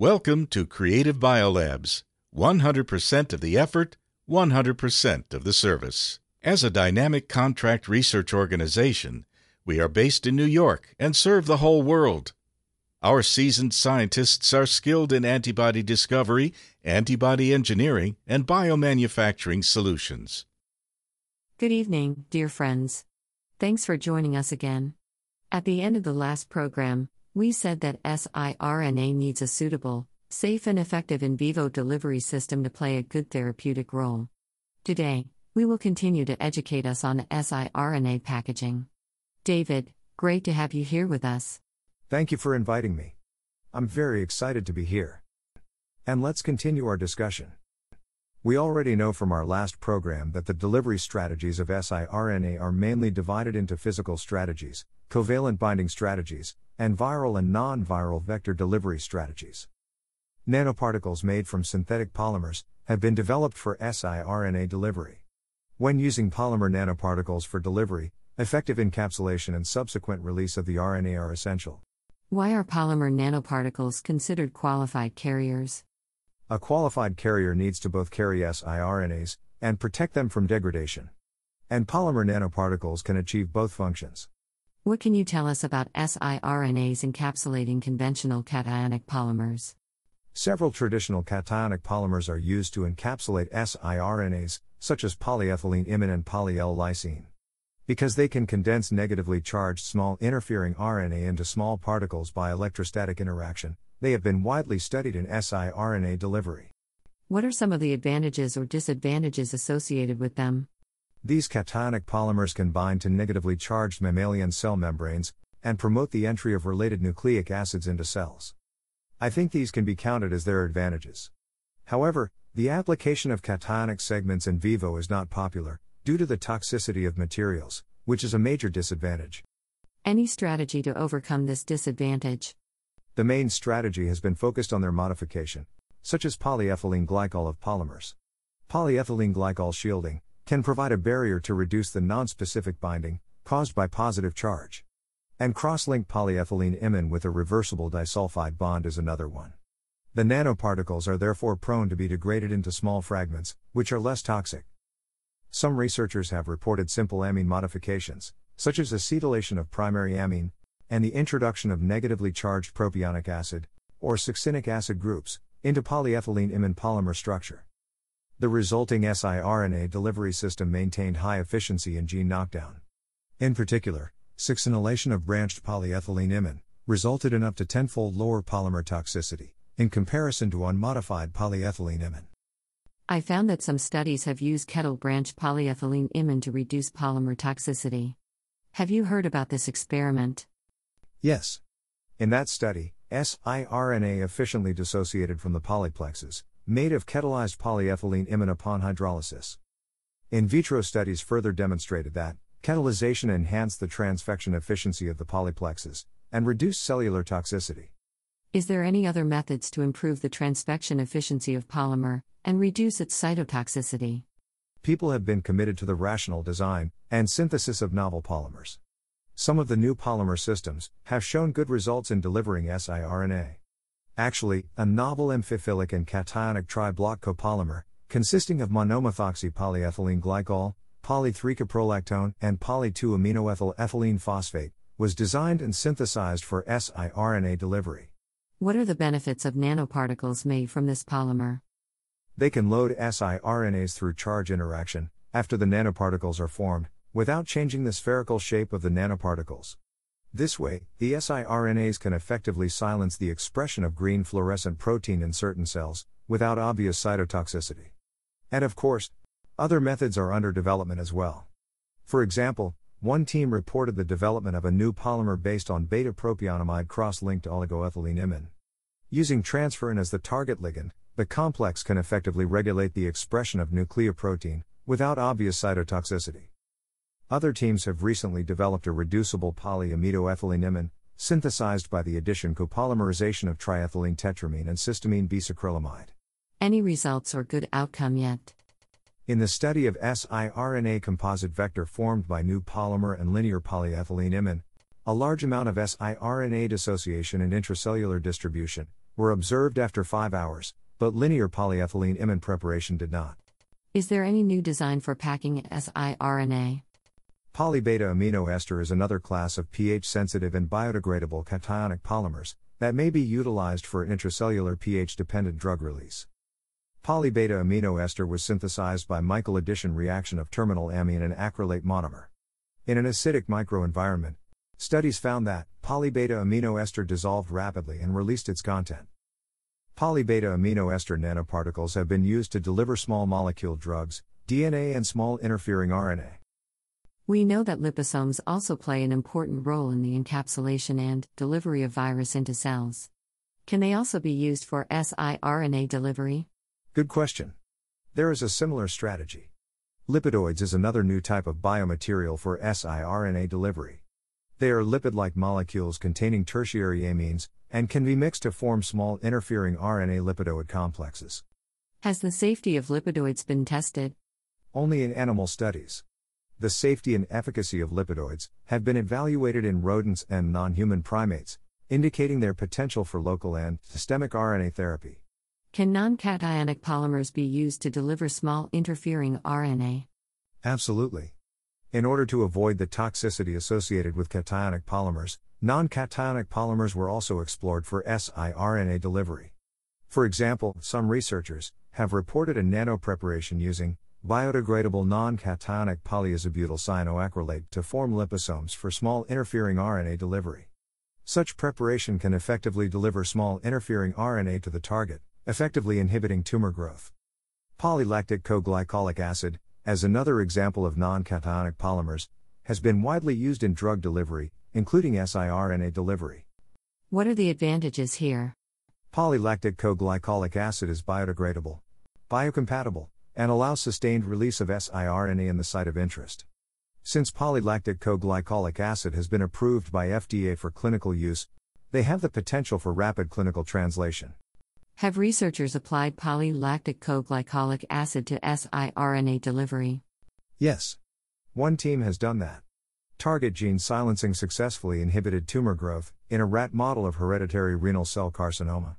Welcome to Creative Biolabs 100% of the effort, 100% of the service. As a dynamic contract research organization, we are based in New York and serve the whole world. Our seasoned scientists are skilled in antibody discovery, antibody engineering, and biomanufacturing solutions. Good evening, dear friends. Thanks for joining us again. At the end of the last program, we said that siRNA needs a suitable, safe, and effective in vivo delivery system to play a good therapeutic role. Today, we will continue to educate us on siRNA packaging. David, great to have you here with us. Thank you for inviting me. I'm very excited to be here. And let's continue our discussion. We already know from our last program that the delivery strategies of siRNA are mainly divided into physical strategies, covalent binding strategies, and viral and non viral vector delivery strategies. Nanoparticles made from synthetic polymers have been developed for siRNA delivery. When using polymer nanoparticles for delivery, effective encapsulation and subsequent release of the RNA are essential. Why are polymer nanoparticles considered qualified carriers? A qualified carrier needs to both carry siRNAs and protect them from degradation. And polymer nanoparticles can achieve both functions. What can you tell us about siRNAs encapsulating conventional cationic polymers? Several traditional cationic polymers are used to encapsulate siRNAs, such as polyethylene imine and poly-L lysine. Because they can condense negatively charged small interfering RNA into small particles by electrostatic interaction, they have been widely studied in siRNA delivery. What are some of the advantages or disadvantages associated with them? These cationic polymers can bind to negatively charged mammalian cell membranes and promote the entry of related nucleic acids into cells. I think these can be counted as their advantages. However, the application of cationic segments in vivo is not popular, due to the toxicity of materials, which is a major disadvantage. Any strategy to overcome this disadvantage? The main strategy has been focused on their modification, such as polyethylene glycol of polymers. Polyethylene glycol shielding can provide a barrier to reduce the non-specific binding caused by positive charge. And cross-link polyethylene imine with a reversible disulfide bond is another one. The nanoparticles are therefore prone to be degraded into small fragments, which are less toxic. Some researchers have reported simple amine modifications, such as acetylation of primary amine, and the introduction of negatively charged propionic acid, or succinic acid groups, into polyethylene imine polymer structure. The resulting siRNA delivery system maintained high efficiency in gene knockdown. In particular, succinylation of branched polyethylene imine resulted in up to tenfold lower polymer toxicity in comparison to unmodified polyethylene imine. I found that some studies have used kettle branched polyethylene imine to reduce polymer toxicity. Have you heard about this experiment? Yes. In that study, siRNA efficiently dissociated from the polyplexes, made of kettlized polyethylene imine upon hydrolysis. In vitro studies further demonstrated that, Catalyzation enhanced the transfection efficiency of the polyplexes and reduced cellular toxicity. Is there any other methods to improve the transfection efficiency of polymer and reduce its cytotoxicity? People have been committed to the rational design and synthesis of novel polymers. Some of the new polymer systems have shown good results in delivering siRNA. Actually, a novel amphiphilic and cationic tri-block copolymer, consisting of monomethoxy polyethylene glycol, poly 3 caprolactone, and poly 2 aminoethyl ethylene phosphate, was designed and synthesized for siRNA delivery. What are the benefits of nanoparticles made from this polymer? They can load siRNAs through charge interaction, after the nanoparticles are formed, without changing the spherical shape of the nanoparticles. This way, the siRNAs can effectively silence the expression of green fluorescent protein in certain cells, without obvious cytotoxicity. And of course, other methods are under development as well. For example, one team reported the development of a new polymer based on beta propionamide cross linked oligoethylene imine. Using transferrin as the target ligand, the complex can effectively regulate the expression of nucleoprotein without obvious cytotoxicity. Other teams have recently developed a reducible polyamidoethylene imine, synthesized by the addition copolymerization of triethylene tetramine and cysteamine bisacrylamide. Any results or good outcome yet? In the study of siRNA composite vector formed by new polymer and linear polyethylene imine, a large amount of siRNA dissociation and intracellular distribution were observed after 5 hours, but linear polyethylene imine preparation did not. Is there any new design for packing siRNA? Polybeta amino ester is another class of pH sensitive and biodegradable cationic polymers that may be utilized for intracellular pH dependent drug release. Polybeta amino ester was synthesized by Michael addition reaction of terminal amine and acrylate monomer. In an acidic microenvironment, studies found that polybeta amino ester dissolved rapidly and released its content. Polybeta amino ester nanoparticles have been used to deliver small molecule drugs, DNA, and small interfering RNA. We know that liposomes also play an important role in the encapsulation and delivery of virus into cells. Can they also be used for siRNA delivery? Good question. There is a similar strategy. Lipidoids is another new type of biomaterial for siRNA delivery. They are lipid like molecules containing tertiary amines and can be mixed to form small interfering RNA lipidoid complexes. Has the safety of lipidoids been tested? Only in animal studies. The safety and efficacy of lipidoids have been evaluated in rodents and non human primates, indicating their potential for local and systemic RNA therapy. Can non cationic polymers be used to deliver small interfering RNA? Absolutely. In order to avoid the toxicity associated with cationic polymers, non cationic polymers were also explored for siRNA delivery. For example, some researchers have reported a nanopreparation using biodegradable non-cationic polyisobutyl cyanoacrylate to form liposomes for small interfering RNA delivery. Such preparation can effectively deliver small interfering RNA to the target, effectively inhibiting tumor growth. Polylactic co-glycolic acid, as another example of non-cationic polymers, has been widely used in drug delivery, including siRNA delivery. What are the advantages here? Polylactic co-glycolic acid is biodegradable, biocompatible, and allow sustained release of siRNA in the site of interest. Since polylactic co-glycolic acid has been approved by FDA for clinical use, they have the potential for rapid clinical translation. Have researchers applied polylactic co-glycolic acid to siRNA delivery? Yes. One team has done that. Target gene silencing successfully inhibited tumor growth in a rat model of hereditary renal cell carcinoma.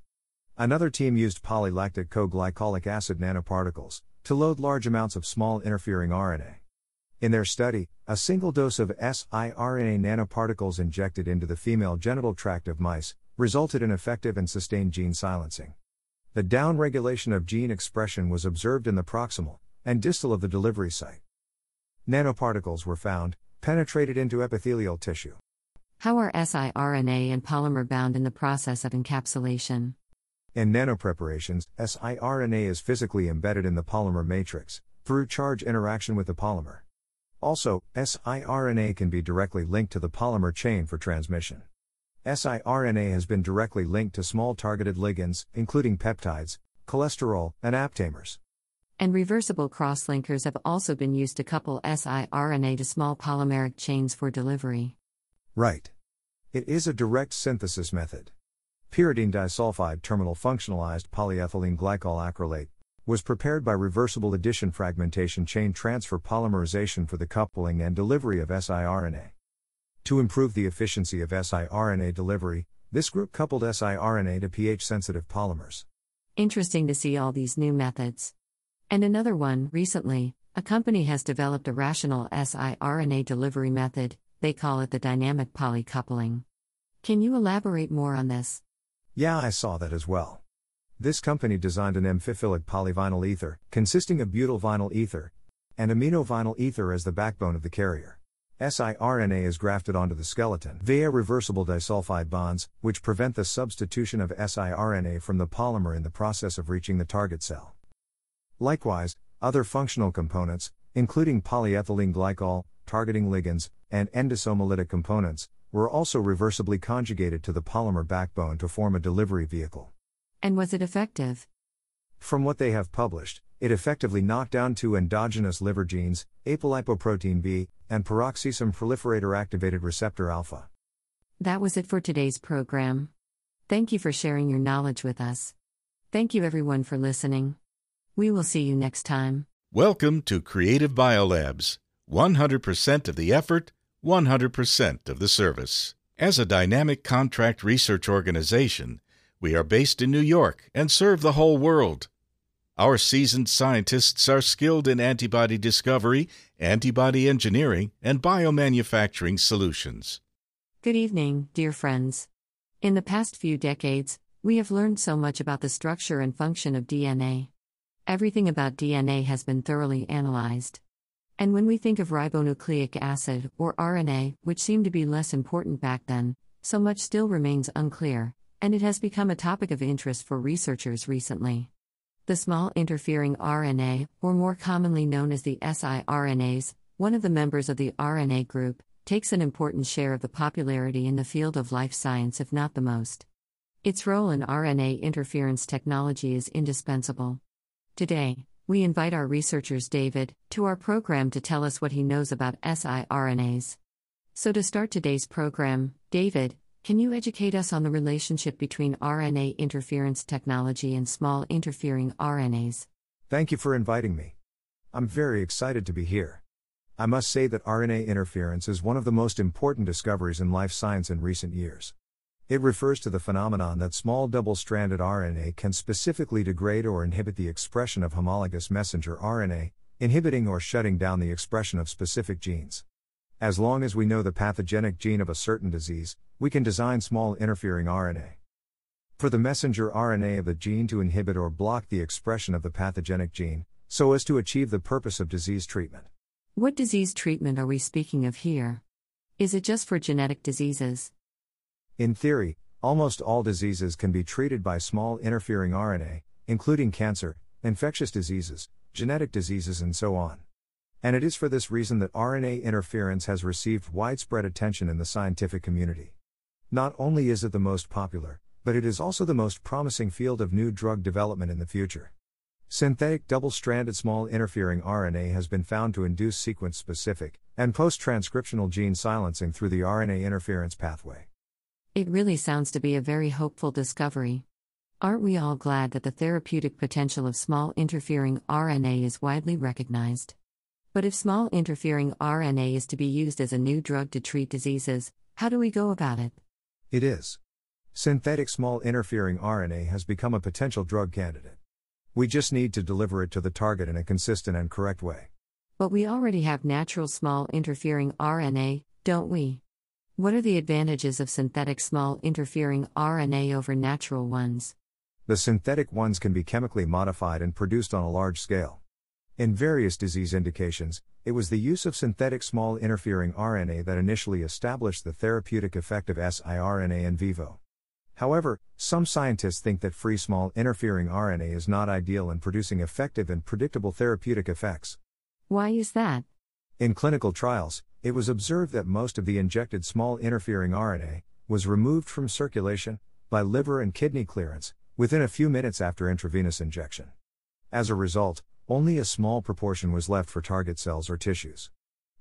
Another team used polylactic co-glycolic acid nanoparticles to load large amounts of small interfering RNA. In their study, a single dose of siRNA nanoparticles injected into the female genital tract of mice resulted in effective and sustained gene silencing. The downregulation of gene expression was observed in the proximal and distal of the delivery site. Nanoparticles were found, penetrated into epithelial tissue. How are siRNA and polymer bound in the process of encapsulation? In nanopreparations, siRNA is physically embedded in the polymer matrix through charge interaction with the polymer. Also, siRNA can be directly linked to the polymer chain for transmission. siRNA has been directly linked to small targeted ligands, including peptides, cholesterol, and aptamers. And reversible crosslinkers have also been used to couple siRNA to small polymeric chains for delivery. Right. It is a direct synthesis method. Pyridine disulfide terminal functionalized polyethylene glycol acrylate was prepared by reversible addition fragmentation chain transfer polymerization for the coupling and delivery of siRNA. To improve the efficiency of siRNA delivery, this group coupled siRNA to pH sensitive polymers. Interesting to see all these new methods. And another one recently, a company has developed a rational siRNA delivery method, they call it the dynamic polycoupling. Can you elaborate more on this? Yeah, I saw that as well. This company designed an amphiphilic polyvinyl ether, consisting of butyl vinyl ether and amino vinyl ether as the backbone of the carrier. siRNA is grafted onto the skeleton via reversible disulfide bonds, which prevent the substitution of siRNA from the polymer in the process of reaching the target cell. Likewise, other functional components, including polyethylene glycol, targeting ligands, and endosomolytic components, were also reversibly conjugated to the polymer backbone to form a delivery vehicle. And was it effective? From what they have published, it effectively knocked down two endogenous liver genes, apolipoprotein B and peroxisome proliferator activated receptor alpha. That was it for today's program. Thank you for sharing your knowledge with us. Thank you everyone for listening. We will see you next time. Welcome to Creative Biolabs 100% of the effort 100% of the service. As a dynamic contract research organization, We are based in New York and serve the whole world. Our seasoned scientists are skilled in antibody discovery, antibody engineering, and biomanufacturing solutions. Good evening, dear friends. In the past few decades, we have learned so much about the structure and function of DNA. Everything about DNA has been thoroughly analyzed. And when we think of ribonucleic acid, or RNA, which seemed to be less important back then, so much still remains unclear, and it has become a topic of interest for researchers recently. The small interfering RNA, or more commonly known as the siRNAs, one of the members of the RNA group, takes an important share of the popularity in the field of life science, if not the most. Its role in RNA interference technology is indispensable. Today, we invite our researchers David to our program to tell us what he knows about siRNAs. So, to start today's program, David, can you educate us on the relationship between RNA interference technology and small interfering RNAs? Thank you for inviting me. I'm very excited to be here. I must say that RNA interference is one of the most important discoveries in life science in recent years. It refers to the phenomenon that small double stranded RNA can specifically degrade or inhibit the expression of homologous messenger RNA, inhibiting or shutting down the expression of specific genes. As long as we know the pathogenic gene of a certain disease, we can design small interfering RNA. For the messenger RNA of the gene to inhibit or block the expression of the pathogenic gene, so as to achieve the purpose of disease treatment. What disease treatment are we speaking of here? Is it just for genetic diseases? In theory, almost all diseases can be treated by small interfering RNA, including cancer, infectious diseases, genetic diseases, and so on. And it is for this reason that RNA interference has received widespread attention in the scientific community. Not only is it the most popular, but it is also the most promising field of new drug development in the future. Synthetic double stranded small interfering RNA has been found to induce sequence specific and post transcriptional gene silencing through the RNA interference pathway. It really sounds to be a very hopeful discovery. Aren't we all glad that the therapeutic potential of small interfering RNA is widely recognized? But if small interfering RNA is to be used as a new drug to treat diseases, how do we go about it? It is. Synthetic small interfering RNA has become a potential drug candidate. We just need to deliver it to the target in a consistent and correct way. But we already have natural small interfering RNA, don't we? What are the advantages of synthetic small interfering RNA over natural ones? The synthetic ones can be chemically modified and produced on a large scale. In various disease indications, it was the use of synthetic small interfering RNA that initially established the therapeutic effect of siRNA in vivo. However, some scientists think that free small interfering RNA is not ideal in producing effective and predictable therapeutic effects. Why is that? In clinical trials, it was observed that most of the injected small interfering RNA was removed from circulation by liver and kidney clearance within a few minutes after intravenous injection. As a result, only a small proportion was left for target cells or tissues.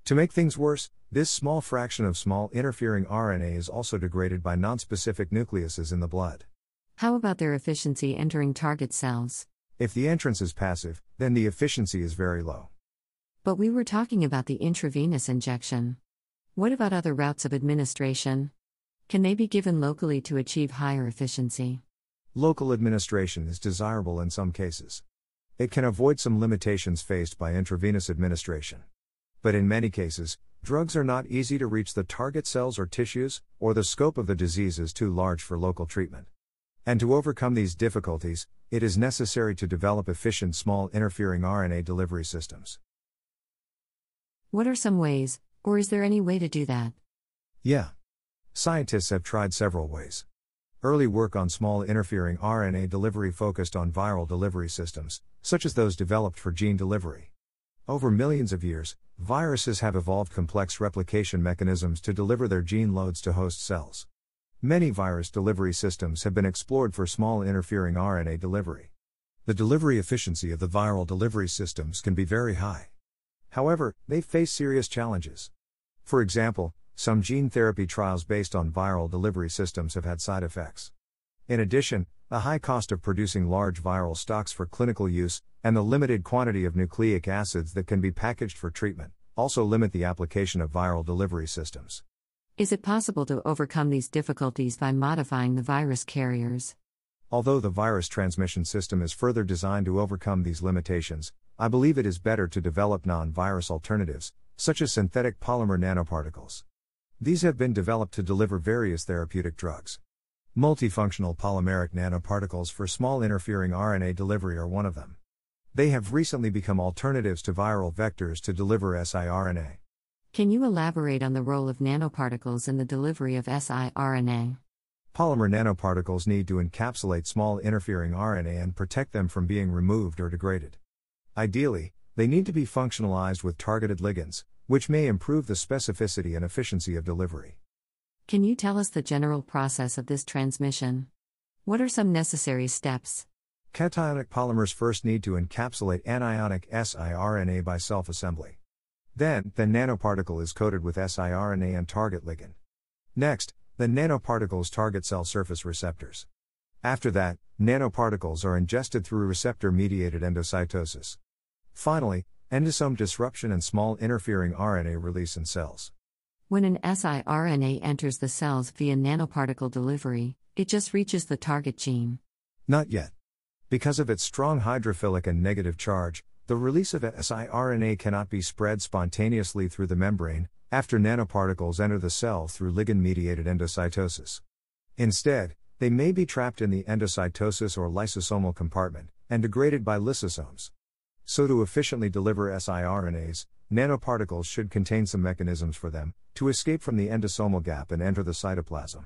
To make things worse, this small fraction of small interfering RNA is also degraded by nonspecific nucleuses in the blood. How about their efficiency entering target cells? If the entrance is passive, then the efficiency is very low. But we were talking about the intravenous injection. What about other routes of administration? Can they be given locally to achieve higher efficiency? Local administration is desirable in some cases. It can avoid some limitations faced by intravenous administration. But in many cases, drugs are not easy to reach the target cells or tissues, or the scope of the disease is too large for local treatment. And to overcome these difficulties, it is necessary to develop efficient small interfering RNA delivery systems. What are some ways, or is there any way to do that? Yeah. Scientists have tried several ways. Early work on small interfering RNA delivery focused on viral delivery systems, such as those developed for gene delivery. Over millions of years, viruses have evolved complex replication mechanisms to deliver their gene loads to host cells. Many virus delivery systems have been explored for small interfering RNA delivery. The delivery efficiency of the viral delivery systems can be very high. However, they face serious challenges. For example, some gene therapy trials based on viral delivery systems have had side effects. In addition, the high cost of producing large viral stocks for clinical use, and the limited quantity of nucleic acids that can be packaged for treatment, also limit the application of viral delivery systems. Is it possible to overcome these difficulties by modifying the virus carriers? Although the virus transmission system is further designed to overcome these limitations, I believe it is better to develop non virus alternatives, such as synthetic polymer nanoparticles. These have been developed to deliver various therapeutic drugs. Multifunctional polymeric nanoparticles for small interfering RNA delivery are one of them. They have recently become alternatives to viral vectors to deliver siRNA. Can you elaborate on the role of nanoparticles in the delivery of siRNA? Polymer nanoparticles need to encapsulate small interfering RNA and protect them from being removed or degraded. Ideally, they need to be functionalized with targeted ligands, which may improve the specificity and efficiency of delivery. Can you tell us the general process of this transmission? What are some necessary steps? Cationic polymers first need to encapsulate anionic siRNA by self assembly. Then, the nanoparticle is coated with siRNA and target ligand. Next, the nanoparticles target cell surface receptors. After that, nanoparticles are ingested through receptor mediated endocytosis. Finally, endosome disruption and small interfering RNA release in cells. When an siRNA enters the cells via nanoparticle delivery, it just reaches the target gene. Not yet. Because of its strong hydrophilic and negative charge, the release of siRNA cannot be spread spontaneously through the membrane after nanoparticles enter the cell through ligand mediated endocytosis. Instead, they may be trapped in the endocytosis or lysosomal compartment and degraded by lysosomes. So, to efficiently deliver siRNAs, nanoparticles should contain some mechanisms for them to escape from the endosomal gap and enter the cytoplasm.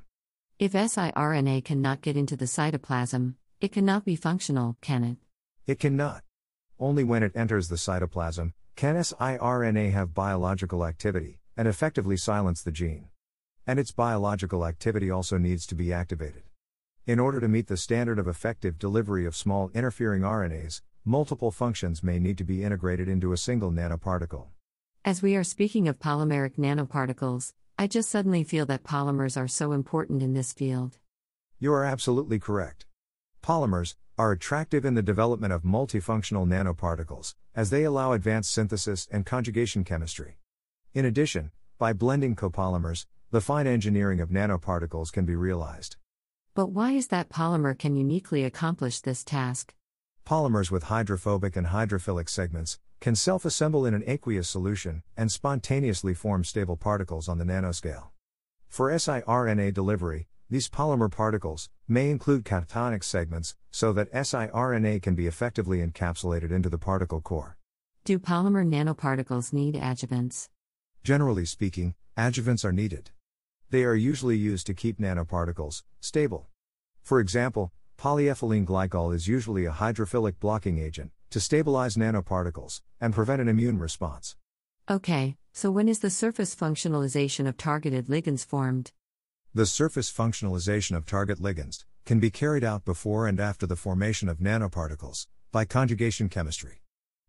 If siRNA cannot get into the cytoplasm, it cannot be functional, can it? It cannot. Only when it enters the cytoplasm can siRNA have biological activity and effectively silence the gene. And its biological activity also needs to be activated. In order to meet the standard of effective delivery of small interfering RNAs, multiple functions may need to be integrated into a single nanoparticle. As we are speaking of polymeric nanoparticles, I just suddenly feel that polymers are so important in this field. You are absolutely correct. Polymers are attractive in the development of multifunctional nanoparticles, as they allow advanced synthesis and conjugation chemistry. In addition, by blending copolymers, the fine engineering of nanoparticles can be realized. But why is that polymer can uniquely accomplish this task? Polymers with hydrophobic and hydrophilic segments can self assemble in an aqueous solution and spontaneously form stable particles on the nanoscale. For siRNA delivery, these polymer particles may include cationic segments so that siRNA can be effectively encapsulated into the particle core. Do polymer nanoparticles need adjuvants? Generally speaking, adjuvants are needed. They are usually used to keep nanoparticles stable. For example, polyethylene glycol is usually a hydrophilic blocking agent to stabilize nanoparticles and prevent an immune response. Okay, so when is the surface functionalization of targeted ligands formed? The surface functionalization of target ligands can be carried out before and after the formation of nanoparticles by conjugation chemistry.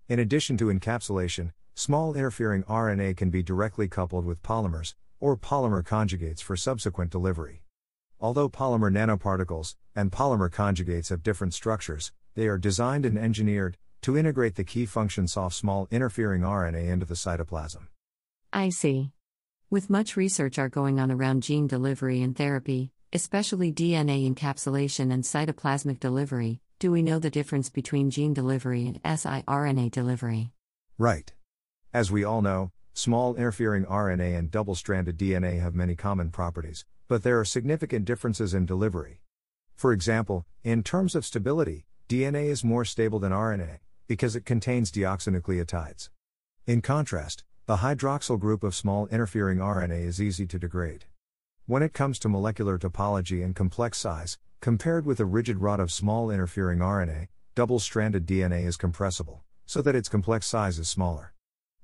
In addition to encapsulation, small interfering RNA can be directly coupled with polymers or polymer conjugates for subsequent delivery. Although polymer nanoparticles and polymer conjugates have different structures, they are designed and engineered to integrate the key functions of small interfering RNA into the cytoplasm. I see. With much research are going on around gene delivery and therapy, especially DNA encapsulation and cytoplasmic delivery, do we know the difference between gene delivery and siRNA delivery? Right. As we all know, small interfering RNA and double stranded DNA have many common properties, but there are significant differences in delivery. For example, in terms of stability, DNA is more stable than RNA, because it contains deoxynucleotides. In contrast, the hydroxyl group of small interfering RNA is easy to degrade. When it comes to molecular topology and complex size, compared with a rigid rod of small interfering RNA, double stranded DNA is compressible, so that its complex size is smaller.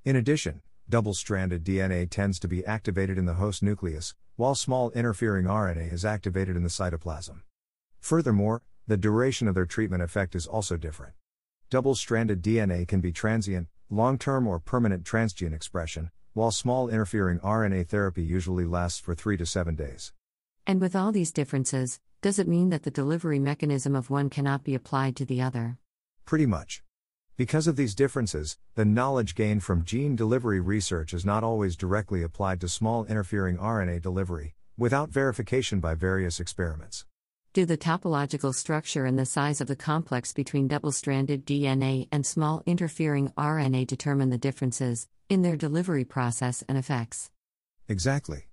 In addition, double stranded DNA tends to be activated in the host nucleus, while small interfering RNA is activated in the cytoplasm. Furthermore, the duration of their treatment effect is also different. Double stranded DNA can be transient, long term, or permanent transgene expression, while small interfering RNA therapy usually lasts for 3 to 7 days. And with all these differences, does it mean that the delivery mechanism of one cannot be applied to the other? Pretty much. Because of these differences, the knowledge gained from gene delivery research is not always directly applied to small interfering RNA delivery, without verification by various experiments. Do the topological structure and the size of the complex between double stranded DNA and small interfering RNA determine the differences in their delivery process and effects? Exactly.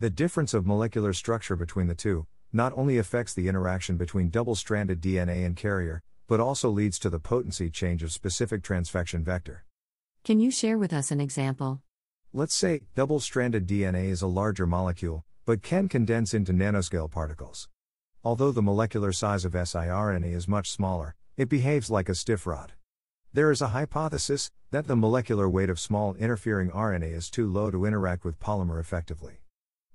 The difference of molecular structure between the two not only affects the interaction between double stranded DNA and carrier, but also leads to the potency change of specific transfection vector. Can you share with us an example? Let's say double stranded DNA is a larger molecule, but can condense into nanoscale particles. Although the molecular size of siRNA is much smaller, it behaves like a stiff rod. There is a hypothesis that the molecular weight of small interfering RNA is too low to interact with polymer effectively.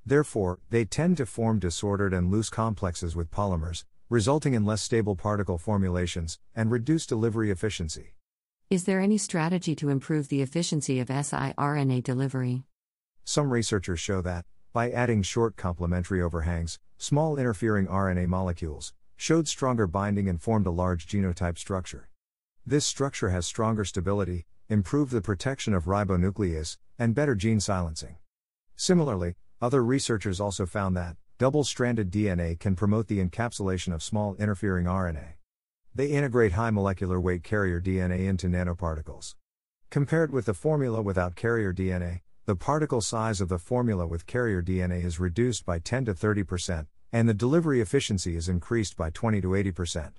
Therefore, they tend to form disordered and loose complexes with polymers, resulting in less stable particle formulations and reduced delivery efficiency. Is there any strategy to improve the efficiency of siRNA delivery? Some researchers show that, by adding short complementary overhangs, small interfering RNA molecules showed stronger binding and formed a large genotype structure. This structure has stronger stability, improved the protection of ribonuclease, and better gene silencing. Similarly, other researchers also found that double stranded DNA can promote the encapsulation of small interfering RNA. They integrate high molecular weight carrier DNA into nanoparticles. Compared with the formula without carrier DNA, the particle size of the formula with carrier DNA is reduced by 10 to 30%, and the delivery efficiency is increased by 20 to 80%.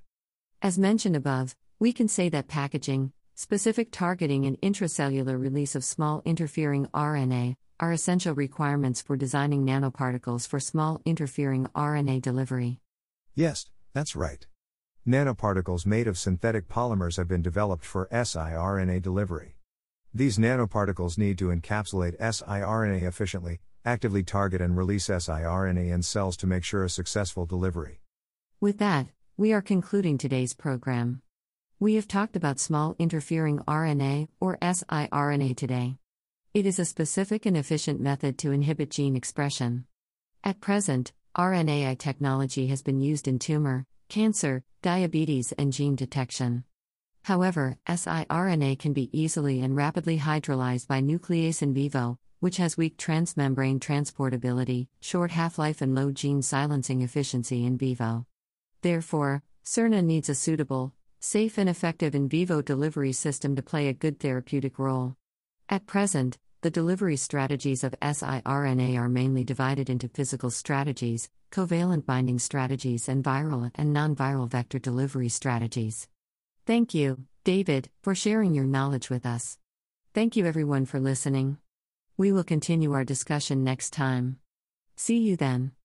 As mentioned above, we can say that packaging, specific targeting, and intracellular release of small interfering RNA are essential requirements for designing nanoparticles for small interfering RNA delivery. Yes, that's right. Nanoparticles made of synthetic polymers have been developed for siRNA delivery. These nanoparticles need to encapsulate siRNA efficiently, actively target and release siRNA in cells to make sure a successful delivery. With that, we are concluding today's program. We have talked about small interfering RNA, or siRNA, today. It is a specific and efficient method to inhibit gene expression. At present, RNAi technology has been used in tumor, cancer, diabetes, and gene detection. However, siRNA can be easily and rapidly hydrolyzed by nuclease in vivo, which has weak transmembrane transportability, short half life, and low gene silencing efficiency in vivo. Therefore, siRNA needs a suitable, safe, and effective in vivo delivery system to play a good therapeutic role. At present, the delivery strategies of siRNA are mainly divided into physical strategies, covalent binding strategies, and viral and non viral vector delivery strategies. Thank you, David, for sharing your knowledge with us. Thank you, everyone, for listening. We will continue our discussion next time. See you then.